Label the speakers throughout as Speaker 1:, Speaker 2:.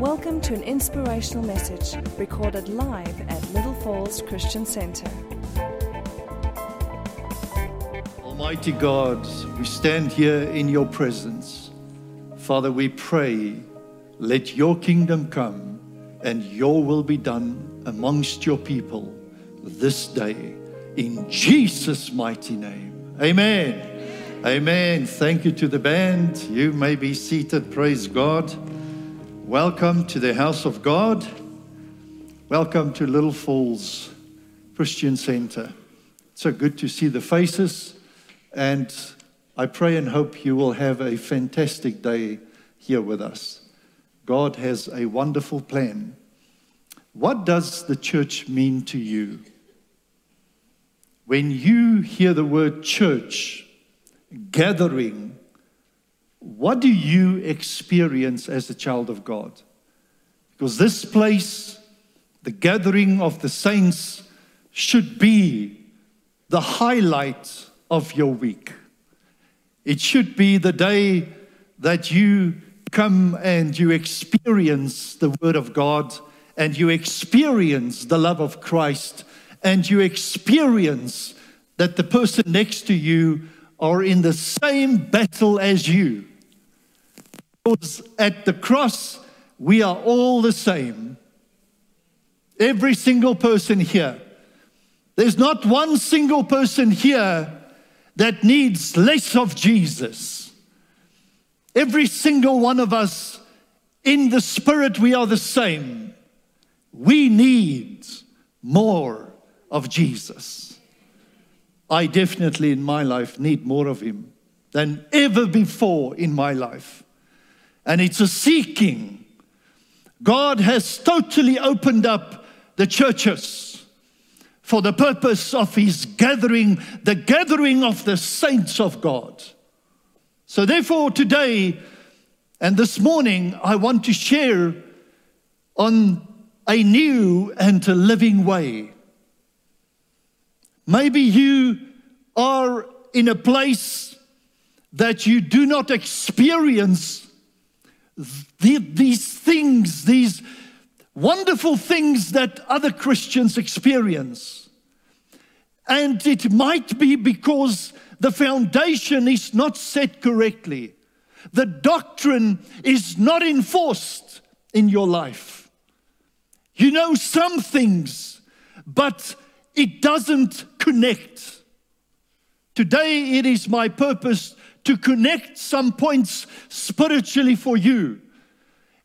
Speaker 1: Welcome to an inspirational message recorded live at Little Falls Christian Center.
Speaker 2: Almighty God, we stand here in your presence. Father, we pray, let your kingdom come and your will be done amongst your people this day. In Jesus' mighty name. Amen. Amen. Thank you to the band. You may be seated. Praise God. Welcome to the house of God. Welcome to Little Falls Christian Center. It's so good to see the faces, and I pray and hope you will have a fantastic day here with us. God has a wonderful plan. What does the church mean to you? When you hear the word church, gathering, what do you experience as a child of God? Because this place, the gathering of the saints, should be the highlight of your week. It should be the day that you come and you experience the Word of God and you experience the love of Christ and you experience that the person next to you are in the same battle as you. At the cross, we are all the same. Every single person here. There's not one single person here that needs less of Jesus. Every single one of us, in the spirit, we are the same. We need more of Jesus. I definitely, in my life, need more of Him than ever before in my life and it's a seeking. God has totally opened up the churches for the purpose of His gathering, the gathering of the saints of God. So, therefore, today and this morning, I want to share on a new and a living way. Maybe you are in a place that you do not experience the, these things, these wonderful things that other Christians experience. And it might be because the foundation is not set correctly. The doctrine is not enforced in your life. You know some things, but it doesn't connect. Today, it is my purpose to connect some points spiritually for you.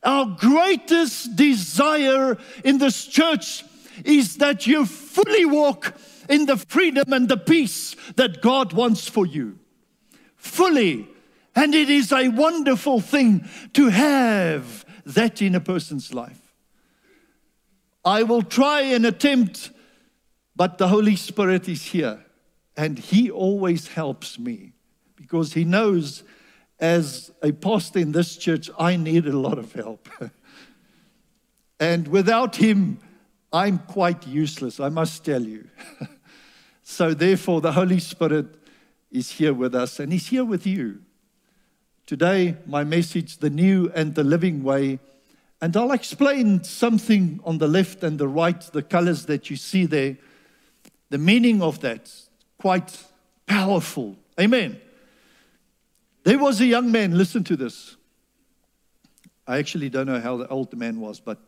Speaker 2: Our greatest desire in this church is that you fully walk in the freedom and the peace that God wants for you. Fully. And it is a wonderful thing to have that in a person's life. I will try and attempt, but the Holy Spirit is here, and He always helps me because he knows as a pastor in this church, I need a lot of help. and without him, I'm quite useless, I must tell you. so, therefore, the Holy Spirit is here with us and he's here with you. Today, my message, the new and the living way. And I'll explain something on the left and the right, the colors that you see there. The meaning of that, quite powerful. Amen. There was a young man, listen to this. I actually don't know how old the man was, but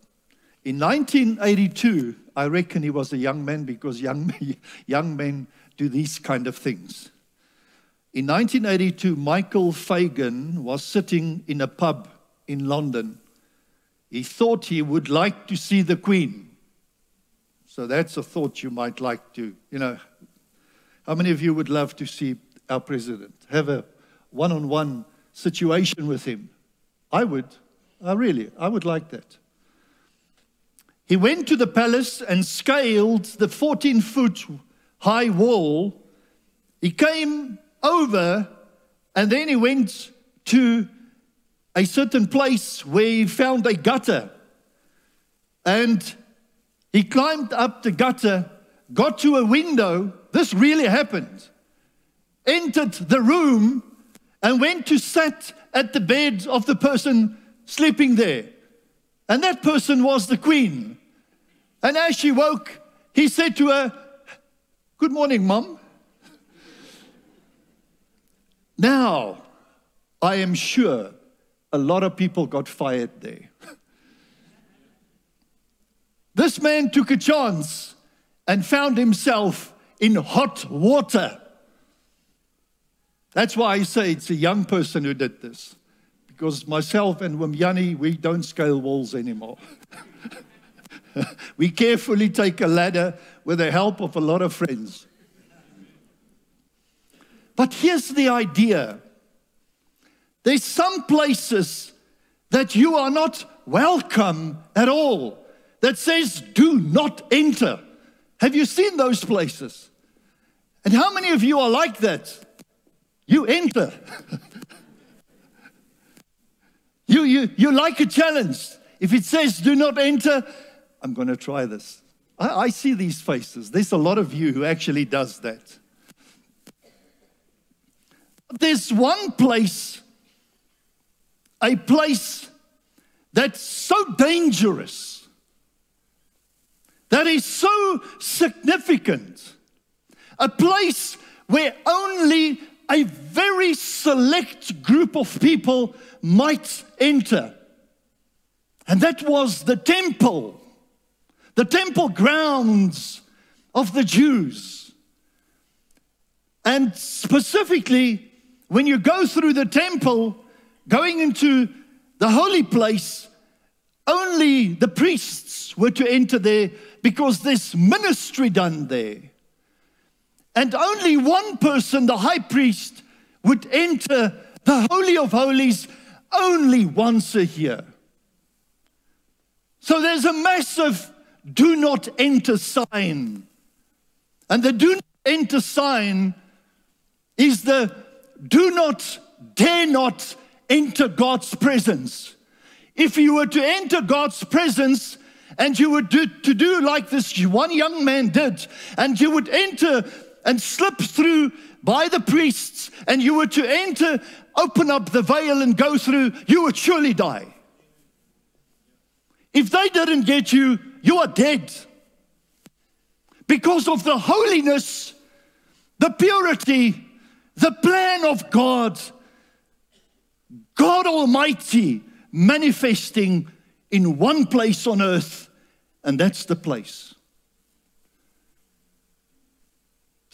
Speaker 2: in 1982, I reckon he was a young man because young, young men do these kind of things. In 1982, Michael Fagan was sitting in a pub in London. He thought he would like to see the Queen. So that's a thought you might like to, you know. How many of you would love to see our president? Have a one on one situation with him. I would. I really, I would like that. He went to the palace and scaled the 14 foot high wall. He came over and then he went to a certain place where he found a gutter. And he climbed up the gutter, got to a window. This really happened. Entered the room and went to sit at the bed of the person sleeping there. And that person was the queen. And as she woke, he said to her, Good morning, Mum. Now, I am sure a lot of people got fired there. this man took a chance and found himself in hot water. That's why I say it's a young person who did this. Because myself and Wimyani, we don't scale walls anymore. we carefully take a ladder with the help of a lot of friends. But here's the idea there's some places that you are not welcome at all, that says, do not enter. Have you seen those places? And how many of you are like that? You enter. you, you, you like a challenge. If it says do not enter, I'm going to try this. I, I see these faces. There's a lot of you who actually does that. There's one place, a place that's so dangerous, that is so significant, a place where a very select group of people might enter. And that was the temple the temple grounds of the Jews. And specifically, when you go through the temple, going into the holy place, only the priests were to enter there because there's ministry done there. And only one person, the high priest, would enter the Holy of Holies only once a year. So there's a massive do not enter sign. And the do not enter sign is the do not, dare not enter God's presence. If you were to enter God's presence and you would do, to do like this one young man did, and you would enter and slip through by the priests, and you were to enter, open up the veil and go through, you would surely die. If they didn't get you, you are dead. Because of the holiness, the purity, the plan of God, God Almighty manifesting in one place on earth, and that's the place.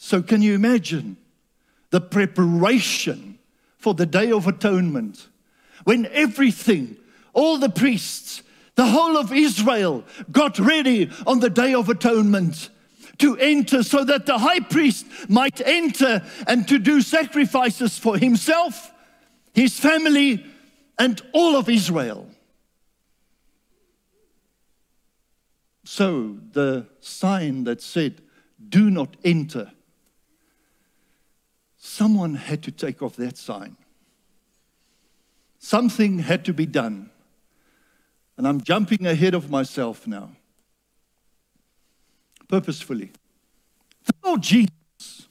Speaker 2: So, can you imagine the preparation for the Day of Atonement when everything, all the priests, the whole of Israel got ready on the Day of Atonement to enter so that the high priest might enter and to do sacrifices for himself, his family, and all of Israel. So the sign that said, Do not enter, someone had to take off that sign. Something had to be done. And I'm jumping ahead of myself now. Purposefully. The Lord Jesus,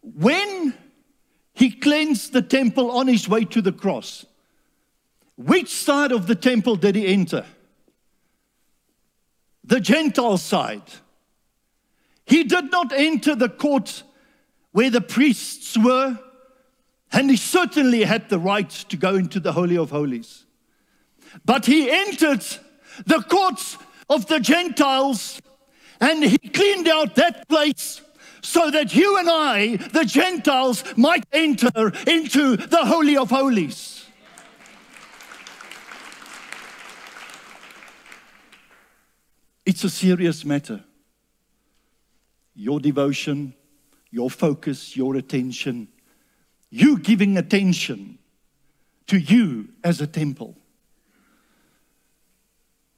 Speaker 2: when he cleansed the temple on his way to the cross, which side of the temple did he enter? The Gentile side. He did not enter the court where the priests were, and he certainly had the right to go into the Holy of Holies. But he entered the courts of the Gentiles and he cleaned out that place so that you and I, the Gentiles, might enter into the Holy of Holies. It's a serious matter. Your devotion, your focus, your attention, you giving attention to you as a temple.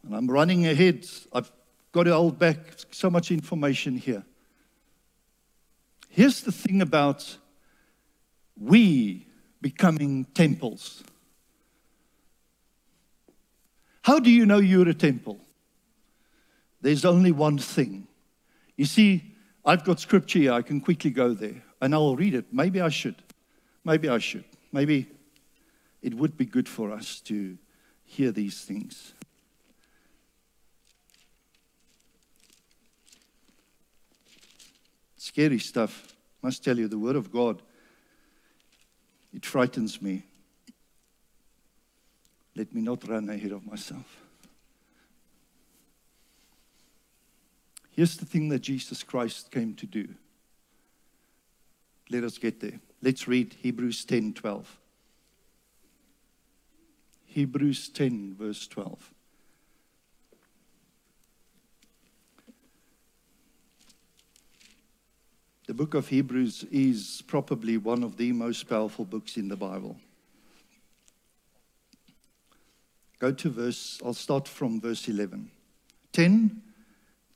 Speaker 2: And I'm running ahead. I've got to hold back so much information here. Here's the thing about we becoming temples. How do you know you're a temple? There's only one thing. You see, I've got scripture here. I can quickly go there and I'll read it. Maybe I should. Maybe I should. Maybe it would be good for us to hear these things. Scary stuff. I must tell you, the Word of God, it frightens me. Let me not run ahead of myself. Here's the thing that Jesus Christ came to do. Let us get there. Let's read Hebrews 10 12. Hebrews 10, verse 12. The book of Hebrews is probably one of the most powerful books in the Bible. Go to verse, I'll start from verse 11. 10,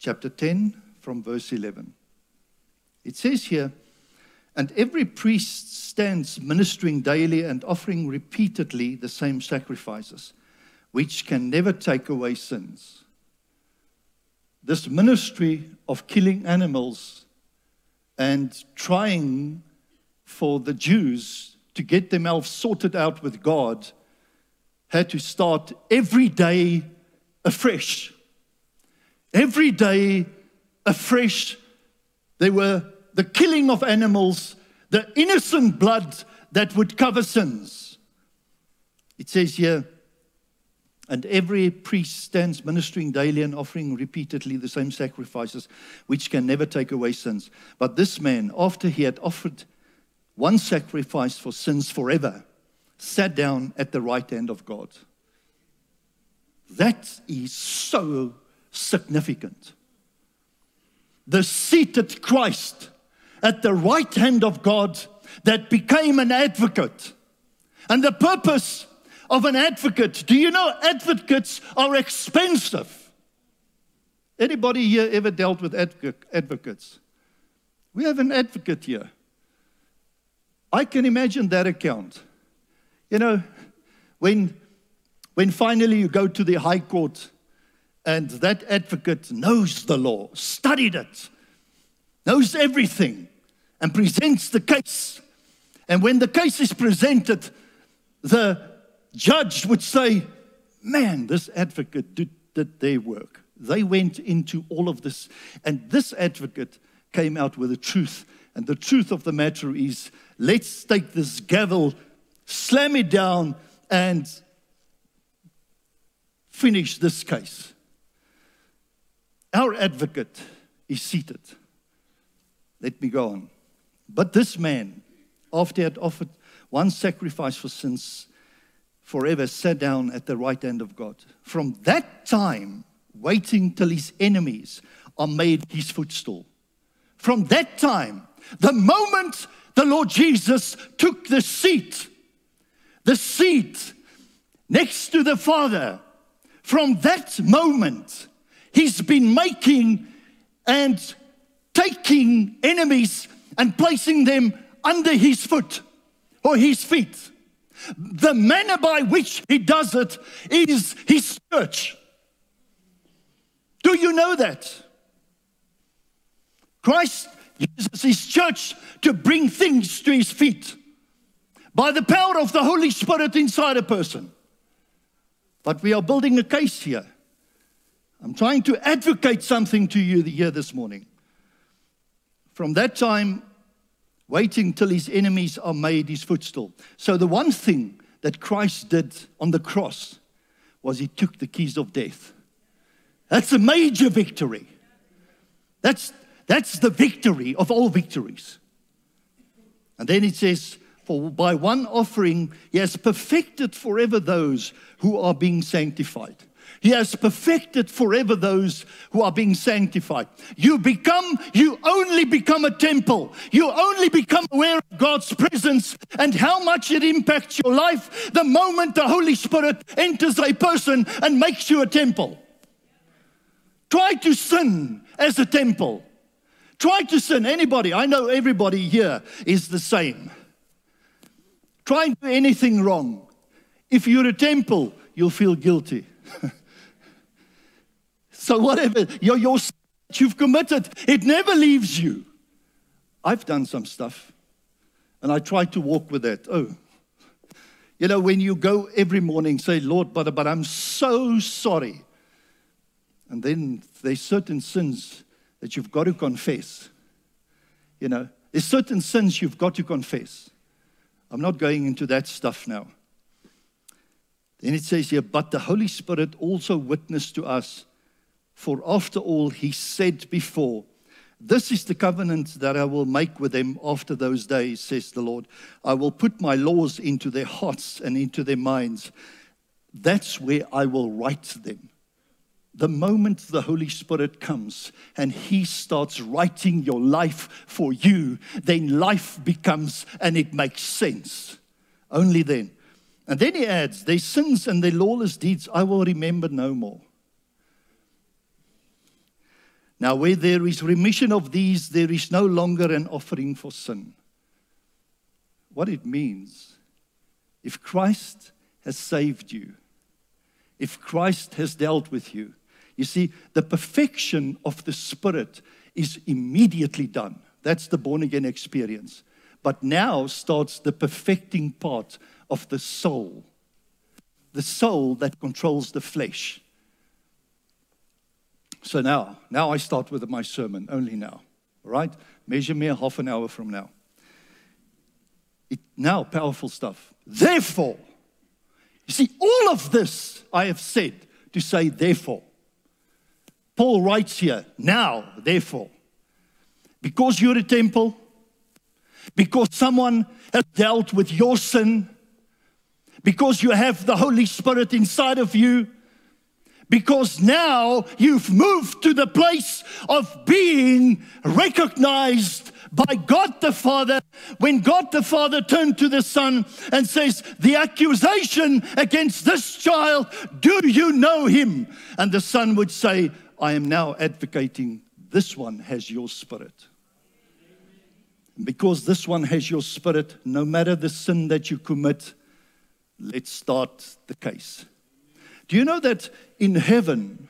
Speaker 2: chapter 10, from verse 11. It says here, and every priest stands ministering daily and offering repeatedly the same sacrifices, which can never take away sins. This ministry of killing animals and trying for the Jews to get themselves sorted out with God had to start every day afresh. Every day afresh. They were the killing of animals, the innocent blood that would cover sins. It says here, and every priest stands ministering daily and offering repeatedly the same sacrifices, which can never take away sins. But this man, after he had offered one sacrifice for sins forever, sat down at the right hand of God. That is so significant. The seated Christ at the right hand of God that became an advocate. And the purpose of an advocate. Do you know advocates are expensive? Anybody here ever dealt with advocates? We have an advocate here. I can imagine that account. You know, when, when finally you go to the High Court and that advocate knows the law, studied it, knows everything, and presents the case. And when the case is presented, the judge would say, Man, this advocate did, did their work. They went into all of this, and this advocate came out with the truth. And the truth of the matter is let's take this gavel, slam it down, and finish this case. Our advocate is seated. Let me go on. But this man, after he had offered one sacrifice for sins, forever sat down at the right hand of God. From that time, waiting till his enemies are made his footstool. From that time, the moment the Lord Jesus took the seat, the seat next to the Father, from that moment, he's been making and taking enemies and placing them under his foot or his feet. The manner by which he does it is his church. Do you know that? Christ uses his church to bring things to his feet by the power of the Holy Spirit inside a person. But we are building a case here. I'm trying to advocate something to you here this morning. From that time, waiting till his enemies are made his footstool. So, the one thing that Christ did on the cross was he took the keys of death. That's a major victory. That's, that's the victory of all victories. And then it says, For by one offering he has perfected forever those who are being sanctified. He has perfected forever those who are being sanctified. You become, you only become a temple. You only become aware of God's presence and how much it impacts your life the moment the Holy Spirit enters a person and makes you a temple. Try to sin as a temple. Try to sin. Anybody, I know everybody here is the same. Try and do anything wrong. If you're a temple, you'll feel guilty. So whatever your, your you've committed, it never leaves you. I've done some stuff, and I try to walk with that. Oh, you know, when you go every morning, say, Lord, but, but I'm so sorry. And then there's certain sins that you've got to confess. You know, there's certain sins you've got to confess. I'm not going into that stuff now. Then it says here, but the Holy Spirit also witnessed to us, for after all, he said before, This is the covenant that I will make with them after those days, says the Lord. I will put my laws into their hearts and into their minds. That's where I will write them the moment the Holy Spirit comes and He starts writing your life for you, then life becomes and it makes sense. Only then. And then He adds, Their sins and their lawless deeds I will remember no more. Now, where there is remission of these, there is no longer an offering for sin. What it means, if Christ has saved you, if Christ has dealt with you, you see, the perfection of the Spirit is immediately done. That's the born again experience. But now starts the perfecting part of the soul, the soul that controls the flesh. So now, now I start with my sermon, only now. Right? Measure me half an hour from now. It, now, powerful stuff. Therefore, you see, all of this I have said to say, therefore. Paul writes here, now, therefore, because you're a temple, because someone has dealt with your sin, because you have the Holy Spirit inside of you, because now you've moved to the place of being recognized by God the Father. When God the Father turned to the Son and says, The accusation against this child, do you know him? And the Son would say, I am now advocating this one has your spirit. Because this one has your spirit, no matter the sin that you commit, let's start the case. Do you know that in heaven,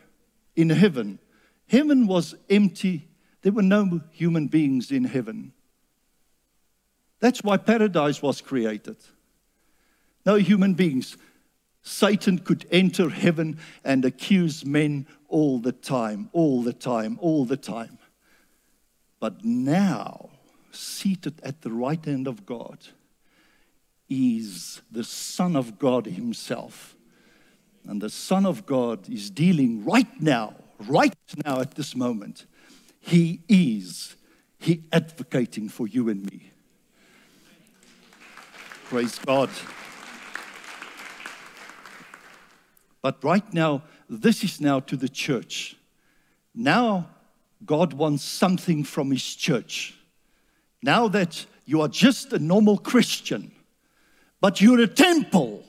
Speaker 2: in heaven, heaven was empty. There were no human beings in heaven. That's why paradise was created. No human beings. Satan could enter heaven and accuse men all the time, all the time, all the time. But now, seated at the right hand of God, is the Son of God Himself. And the Son of God is dealing right now, right now at this moment. He is, He advocating for you and me. Praise God. But right now, this is now to the church. Now, God wants something from His church. Now that you are just a normal Christian, but you're a temple,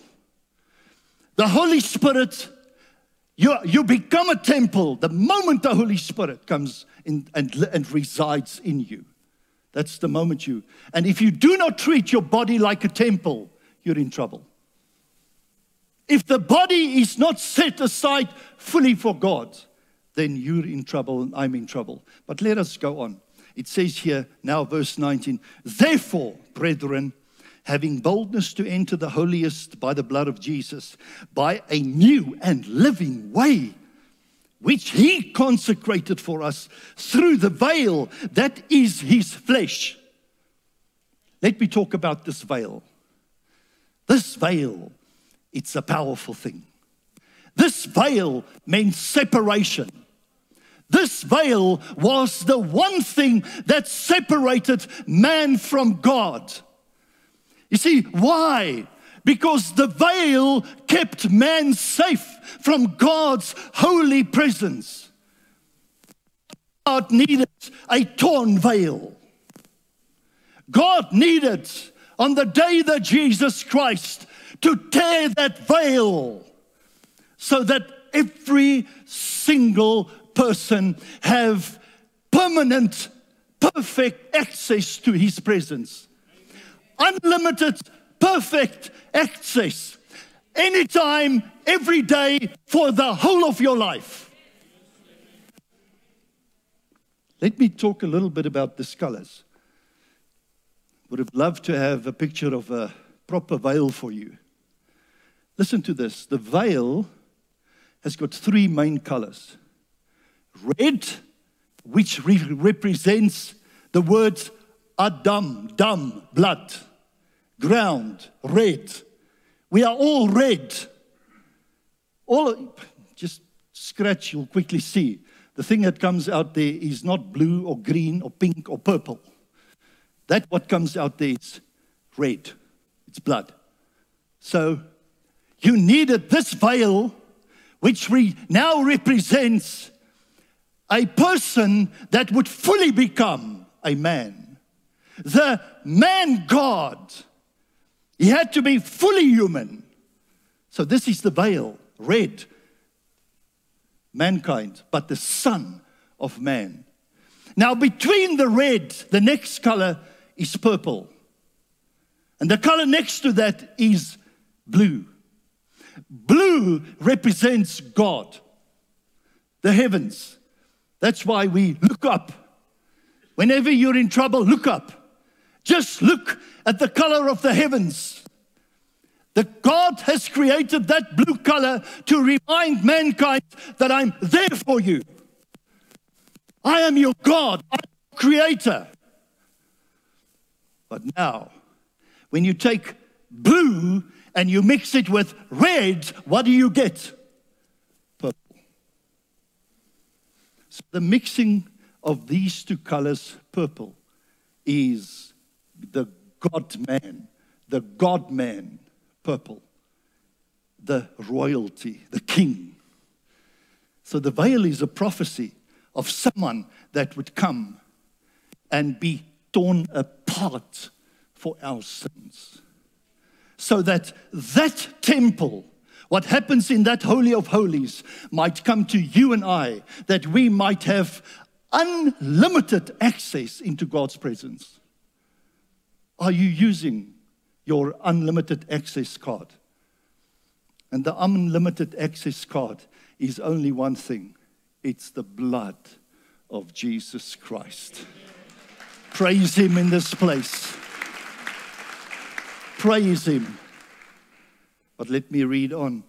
Speaker 2: the Holy Spirit, you, you become a temple the moment the Holy Spirit comes in and, and resides in you. That's the moment you. And if you do not treat your body like a temple, you're in trouble. If the body is not set aside fully for God, then you're in trouble and I'm in trouble. But let us go on. It says here, now verse 19, therefore, brethren, having boldness to enter the holiest by the blood of Jesus, by a new and living way, which he consecrated for us through the veil that is his flesh. Let me talk about this veil. This veil it's a powerful thing. This veil meant separation. This veil was the one thing that separated man from God. You see, why? Because the veil kept man safe from God's holy presence. God needed a torn veil. God needed, on the day that Jesus Christ to tear that veil so that every single person have permanent perfect access to his presence unlimited perfect access anytime every day for the whole of your life. Let me talk a little bit about the colors would have loved to have a picture of a proper veil for you. Listen to this. The veil has got three main colors. Red, which re- represents the word Adam, dam, blood, ground, red. We are all red. All just scratch, you'll quickly see. The thing that comes out there is not blue or green or pink or purple. That what comes out there is red. It's blood. So you needed this veil, which re- now represents a person that would fully become a man. The man God. He had to be fully human. So this is the veil, red. Mankind, but the Son of Man. Now, between the red, the next color is purple. And the color next to that is blue. Blue represents God, the heavens. That's why we look up. Whenever you're in trouble, look up. Just look at the color of the heavens. That God has created that blue color to remind mankind that I'm there for you. I am your God, I'm your creator. But now, when you take blue and you mix it with red, what do you get? Purple. So the mixing of these two colors, purple, is the God man, the God man, purple, the royalty, the king. So the veil is a prophecy of someone that would come and be torn apart for our sins. So that that temple, what happens in that Holy of Holies, might come to you and I, that we might have unlimited access into God's presence. Are you using your unlimited access card? And the unlimited access card is only one thing it's the blood of Jesus Christ. Praise Him in this place. Praise Him. But let me read on.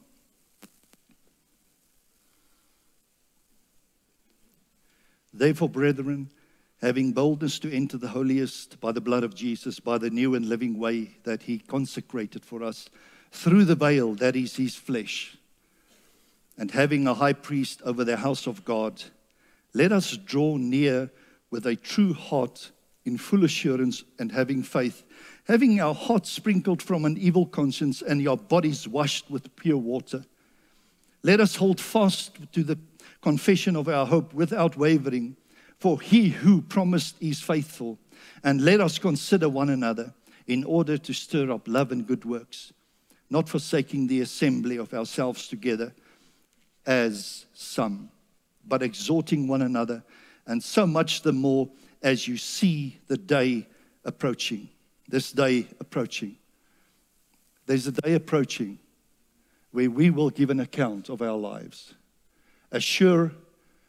Speaker 2: Therefore, brethren, having boldness to enter the holiest by the blood of Jesus, by the new and living way that He consecrated for us, through the veil that is His flesh and having a high priest over the house of God, let us draw near with a true heart in full assurance and having faith, having our hearts sprinkled from an evil conscience and your bodies washed with pure water. Let us hold fast to the confession of our hope without wavering, for he who promised is faithful. And let us consider one another in order to stir up love and good works, not forsaking the assembly of ourselves together as some, but exhorting one another, and so much the more as you see the day approaching. This day approaching. There's a day approaching where we will give an account of our lives. As sure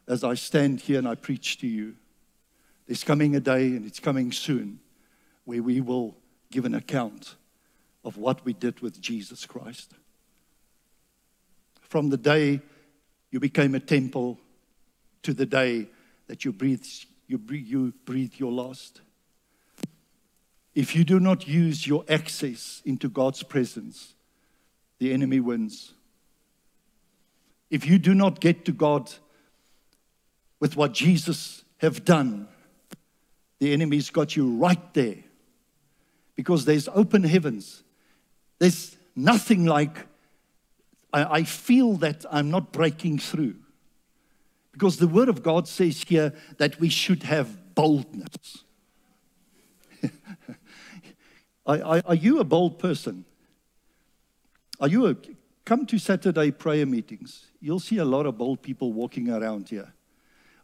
Speaker 2: as I stand here and I preach to you, there's coming a day, and it's coming soon, where we will give an account of what we did with Jesus Christ. From the day you became a temple to the day that you breathe, you breathe, you breathe your last. If you do not use your access into God's presence, the enemy wins. If you do not get to God with what Jesus have done, the enemy's got you right there. Because there's open heavens. There's nothing like I, I feel that I'm not breaking through. Because the Word of God says here that we should have boldness. are, are, you a bold person? Are you a come to Saturday prayer meetings? You'll see a lot of bold people walking around here.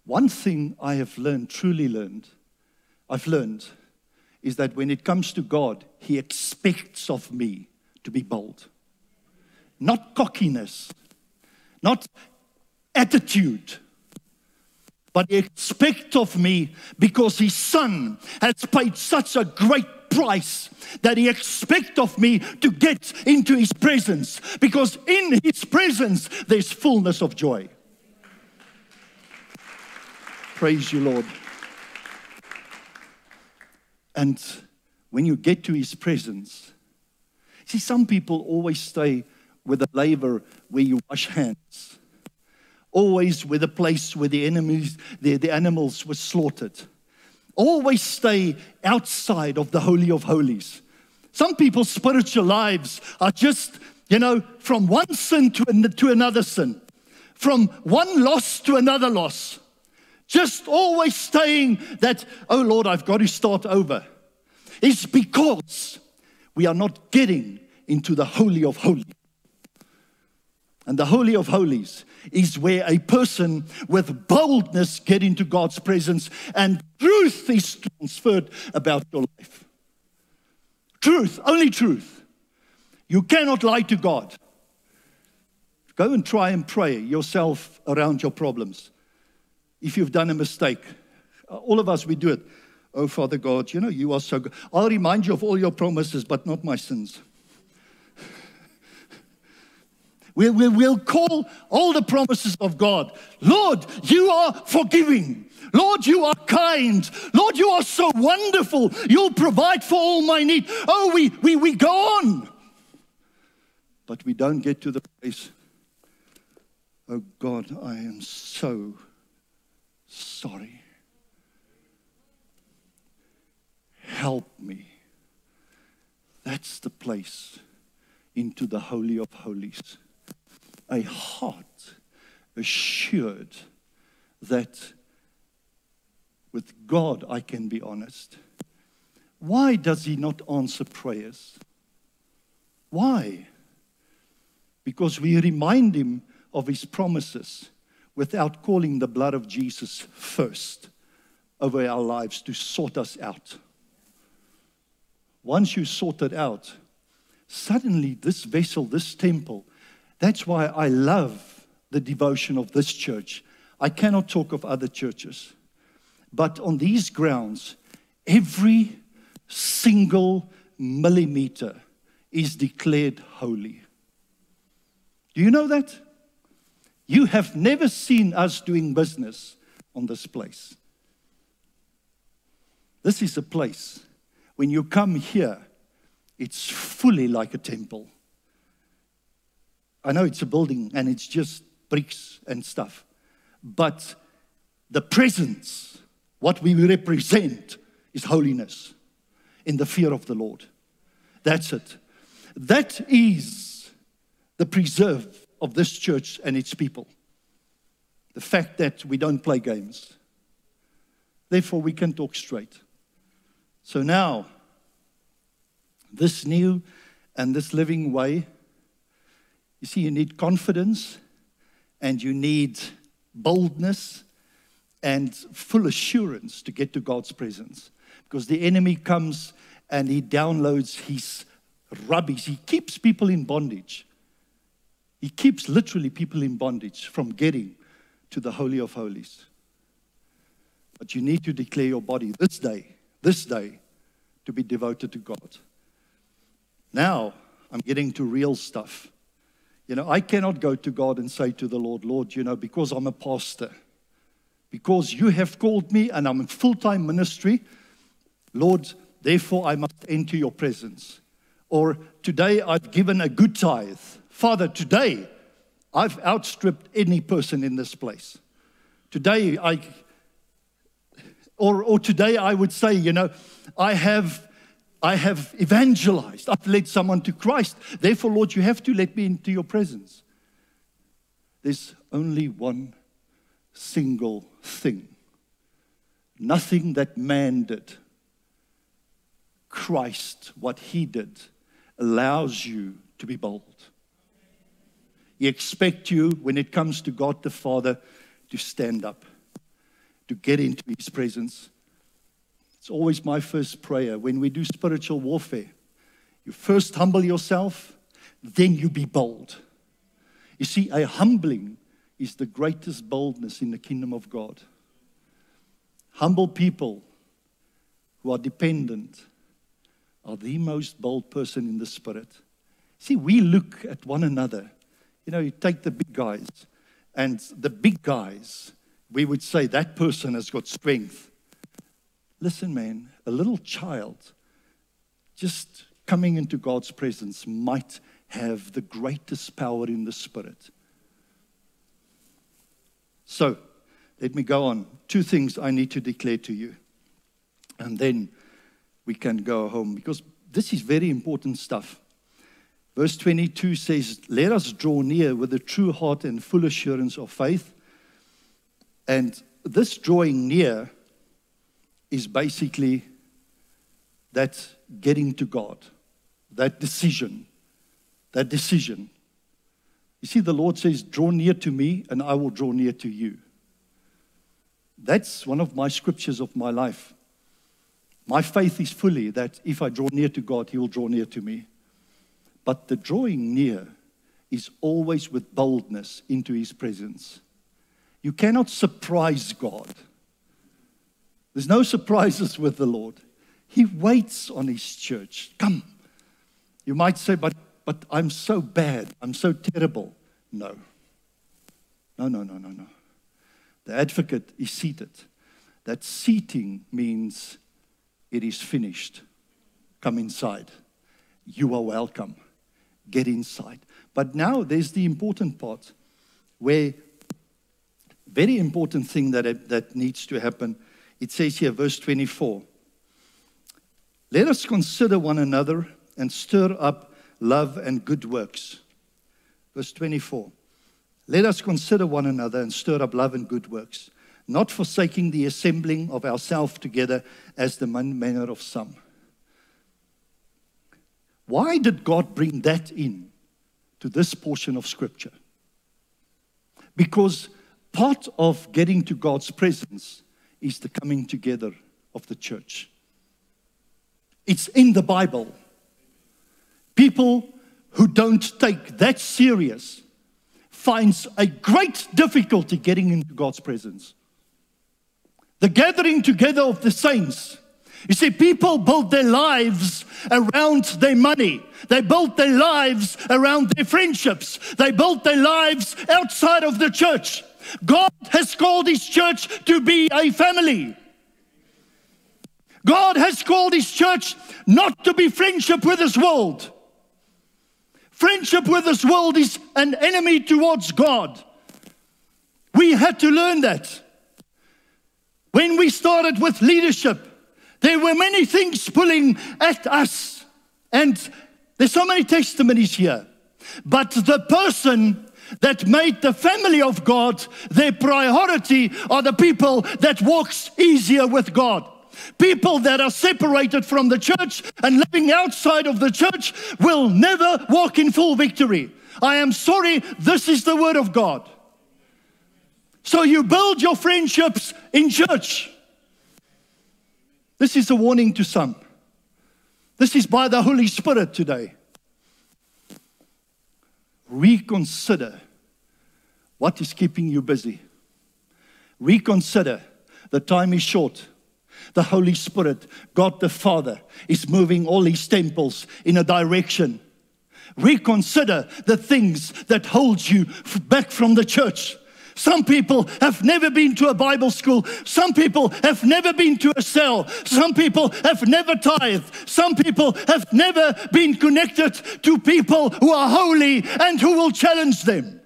Speaker 2: One thing I have learned, truly learned, I've learned, is that when it comes to God, He expects of me to be bold not cockiness, not attitude, but he expect of me because his son has paid such a great price that he expect of me to get into his presence because in his presence there's fullness of joy. Praise you, Lord. And when you get to his presence, see, some people always stay with a laver where you wash hands, always with a place where the enemies, the, the animals were slaughtered, always stay outside of the Holy of Holies. Some people's spiritual lives are just, you know, from one sin to, to another sin, from one loss to another loss. Just always saying that, oh Lord, I've got to start over. is because we are not getting into the Holy of Holies. And the Holy of Holies is where a person with boldness get into God's presence and truth is transferred about your life. Truth, only truth. You cannot lie to God. Go and try and pray yourself around your problems. If you've done a mistake, uh, all of us, we do it. Oh, Father God, you know, you are so good. I'll remind you of all your promises, but not my sins. We'll, we'll, we'll call all the promises of God. Lord, you are forgiving. Lord, you are kind. Lord, you are so wonderful. You'll provide for all my need. Oh, we, we, we go on. But we don't get to the place, oh God, I am so sorry. Help me. That's the place into the Holy of Holies. A heart assured that with God, I can be honest. Why does He not answer prayers? Why? Because we remind Him of His promises without calling the blood of Jesus first over our lives to sort us out. Once you sort it out, suddenly this vessel, this temple, that's why I love the devotion of this church. I cannot talk of other churches. But on these grounds, every single millimeter is declared holy. Do you know that? You have never seen us doing business on this place. This is a place, when you come here, it's fully like a temple. I know it's a building and it's just bricks and stuff, but the presence what we represent is holiness in the fear of the Lord. That's it. That is the preserve of this church and its people. The fact that we don't play games. Therefore, we can talk straight. So now, this new and this living way, you see, you need confidence and you need boldness and full assurance to get to God's presence. Because the enemy comes and he downloads his rubbish. He keeps people in bondage. He keeps literally people in bondage from getting to the Holy of Holies. But you need to declare your body this day, this day, to be devoted to God. Now, I'm getting to real stuff. You know, I cannot go to God and say to the Lord, Lord, you know, because I'm a pastor because you have called me and I'm in full time ministry. Lord, therefore I must enter your presence. Or today I've given a good tithe. Father, today I've outstripped any person in this place. Today I, or, or today I would say, you know, I have. I have evangelized. I've led someone to Christ. Therefore, Lord, you have to let me into your presence. There's only one single thing. Nothing that man did. Christ, what he did, allows you to be bold. He expects you, when it comes to God the Father, to stand up, to get into his presence. It's always my first prayer when we do spiritual warfare. You first humble yourself, then you be bold. You see, a humbling is the greatest boldness in the kingdom of God. Humble people who are dependent are the most bold person in the spirit. See, we look at one another. You know, you take the big guys, and the big guys, we would say that person has got strength. Listen, man, a little child just coming into God's presence might have the greatest power in the Spirit. So, let me go on. Two things I need to declare to you. And then we can go home because this is very important stuff. Verse 22 says, Let us draw near with a true heart and full assurance of faith. And this drawing near is basically that getting to God, that decision, that decision. You see, the Lord says, Draw near to me, and I will draw near to you. That's one of my scriptures of my life. My faith is fully that if I draw near to God, He will draw near to me. But the drawing near is always with boldness into His presence. You cannot surprise God. There's no surprises with the Lord. He waits on His church. Come. You might say, but, but I'm so bad. I'm so terrible. No. No, no, no, no, no. The advocate is seated. That seating means it is finished. Come inside. You are welcome. Get inside. But now there's the important part where very important thing that, that needs to happen. It says here, verse 24 Let us consider one another and stir up love and good works. Verse 24 Let us consider one another and stir up love and good works, not forsaking the assembling of ourselves together as the manner of some. Why did God bring that in to this portion of Scripture? Because part of getting to God's presence is the coming together of the church. It's in the Bible. People who don't take that serious finds a great difficulty getting into God's presence. The gathering together of the saints. You see, people build their lives around their money. They build their lives around their friendships. They build their lives outside of the church. God has called His church to be a family. God has called His church not to be friendship with this world. Friendship with this world is an enemy towards God. We had to learn that. When we started with leadership, there were many things pulling at us. And there's so many testimonies here. But the person that made the family of God their priority are the people that walks easier with God. People that are separated from the church and living outside of the church will never walk in full victory. I am sorry, this is the word of God. So you build your friendships in church. This is a warning to some. This is by the Holy Spirit today reconsider what is keeping you busy. Reconsider. The time is short. The Holy Spirit, God the Father, is moving all these temples in a direction. Reconsider the things that hold you back from the church. Some people have never been to a Bible school. Some people have never been to a cell. Some people have never tithed. Some people have never been connected to people who are holy and who will challenge them.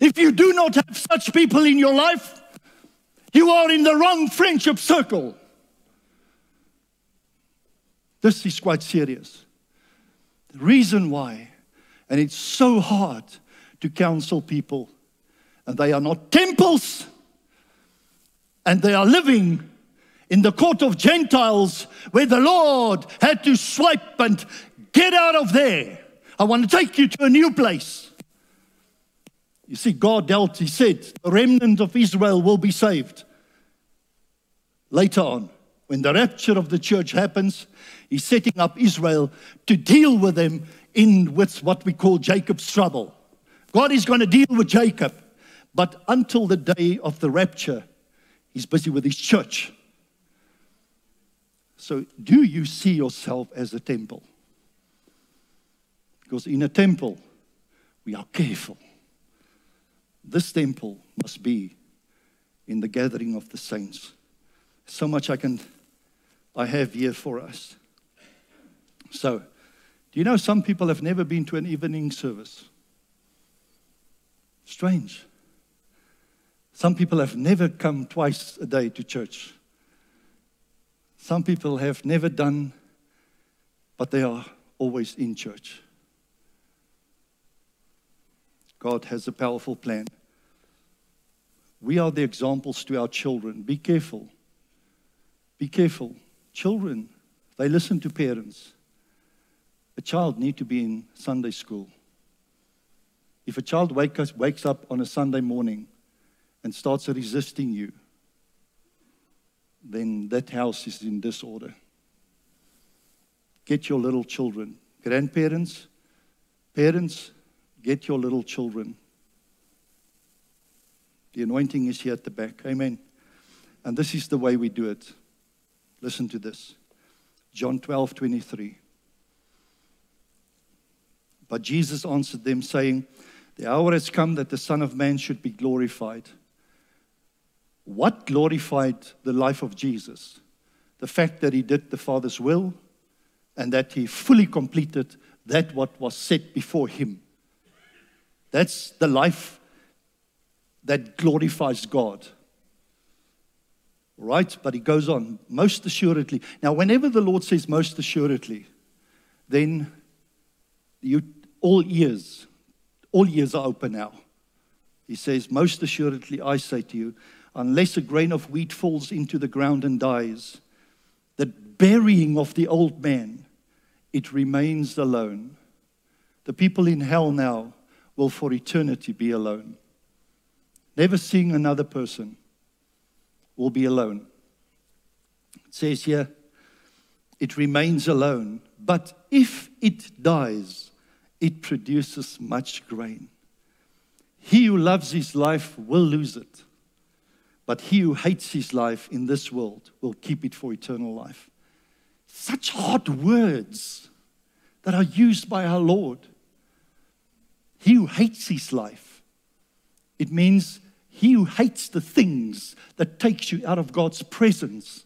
Speaker 2: If you do not have such people in your life, you are in the wrong friendship circle. This is quite serious. The reason why, and it's so hard to counsel people and they are not temples, and they are living in the court of Gentiles where the Lord had to swipe and get out of there. I want to take you to a new place. You see, God dealt, He said, the remnant of Israel will be saved. Later on, when the rapture of the church happens, He's setting up Israel to deal with them in with what we call Jacob's trouble. God is going to deal with Jacob. But until the day of the rapture, he's busy with his church. So, do you see yourself as a temple? Because in a temple, we are careful. This temple must be in the gathering of the saints. So much I can I have here for us. So, do you know some people have never been to an evening service? Strange. Some people have never come twice a day to church. Some people have never done, but they are always in church. God has a powerful plan. We are the examples to our children. Be careful. Be careful. Children, they listen to parents. A child need to be in Sunday school. If a child wakes, wakes up on a Sunday morning and starts resisting you, then that house is in disorder. Get your little children. Grandparents, parents, get your little children. The anointing is here at the back. Amen. And this is the way we do it. Listen to this John 12, 23. But Jesus answered them, saying, The hour has come that the Son of Man should be glorified. What glorified the life of Jesus? The fact that he did the Father's will and that he fully completed that what was set before him. That's the life that glorifies God. Right? But he goes on, most assuredly. Now, whenever the Lord says most assuredly, then you, all ears, all ears are open now. He says, Most assuredly, I say to you, unless a grain of wheat falls into the ground and dies, the burying of the old man, it remains alone. The people in hell now will for eternity be alone. Never seeing another person will be alone. It says here, it remains alone, but if it dies, it produces much grain. He who loves his life will lose it but he who hates his life in this world will keep it for eternal life. Such hard words that are used by our Lord. He who hates his life, it means he who hates the things that takes you out of God's presence.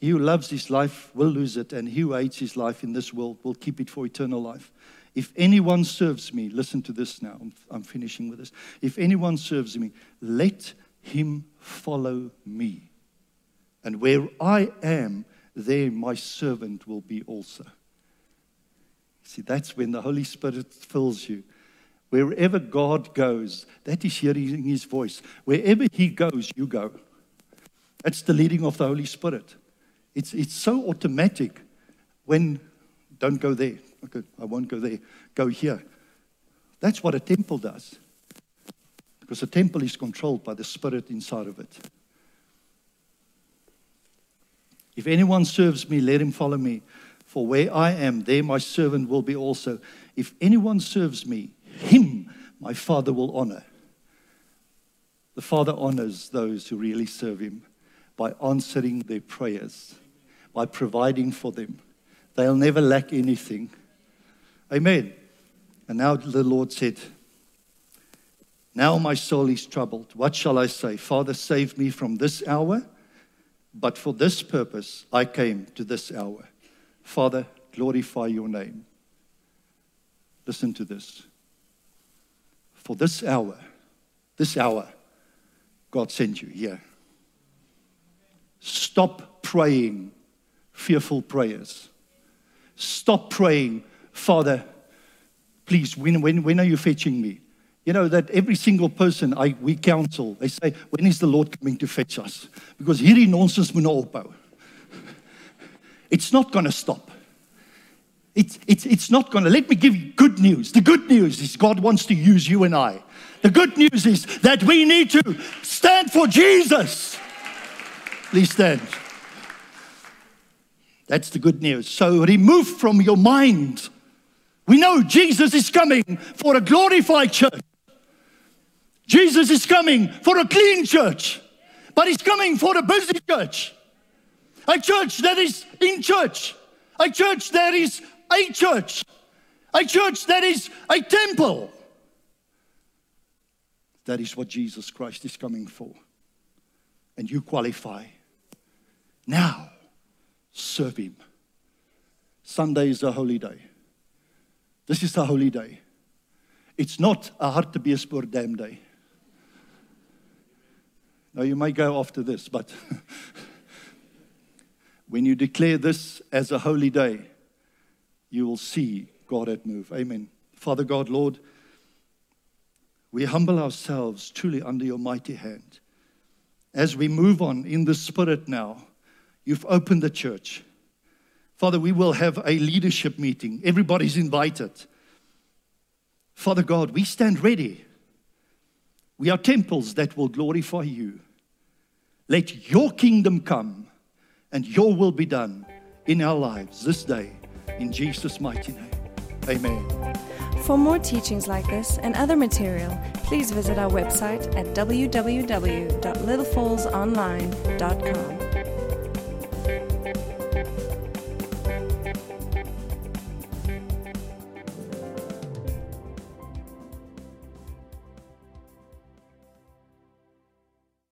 Speaker 2: He who loves his life will lose it, and he who hates his life in this world will keep it for eternal life. If anyone serves me, listen to this now, I'm, I'm, finishing with this. If anyone serves me, let him follow me. And where I am, there my servant will be also. See, that's when the Holy Spirit fills you. Wherever God goes, that is hearing his voice. Wherever he goes, you go. That's the leading of the Holy Spirit. It's, it's so automatic when, don't go there, I won't go there. Go here. That's what a temple does. Because a temple is controlled by the spirit inside of it. If anyone serves me, let him follow me. For where I am, there my servant will be also. If anyone serves me, him my Father will honor. The Father honors those who really serve him by answering their prayers, by providing for them. They'll never lack anything Amen. And now the Lord said, Now my soul is troubled. What shall I say? Father, save me from this hour. But for this purpose I came to this hour. Father, glorify your name. Listen to this. For this hour, this hour, God sent you here. Stop praying fearful prayers. Stop praying Father, please, when, when, when are you fetching me? You know, that every single person I, we counsel, they say, when is the Lord coming to fetch us? Because hierdie nonsens moet nou ophou. It's not going to stop. It's, it's, it's not going to. Let me give you good news. The good news is God wants to use you and I. The good news is that we need to stand for Jesus. Please stand. That's the good news. So remove from your mind we know Jesus is coming for a glorified church. Jesus is coming for a clean church, but he's coming for a busy church. A church that is in church, a church that is a church, a church that is a temple. That is what Jesus Christ is coming for. And you qualify. Now, serve Him. Sunday is a holy day. This is a holy day. It's not a Hartbeespoort Dam day. Now, you may go after this, but when you declare this as a holy day, you will see God at move. Amen. Father God, Lord, we humble ourselves truly under your mighty hand. As we move on in the Spirit now, you've opened the church. Father, we will have a leadership meeting. Everybody's invited. Father God, we stand ready. We are temples that will glorify you. Let your kingdom come and your will be done in our lives this day. In Jesus' mighty name. Amen.
Speaker 1: For more teachings like this and other material, please visit our website at www.littlefallsonline.com.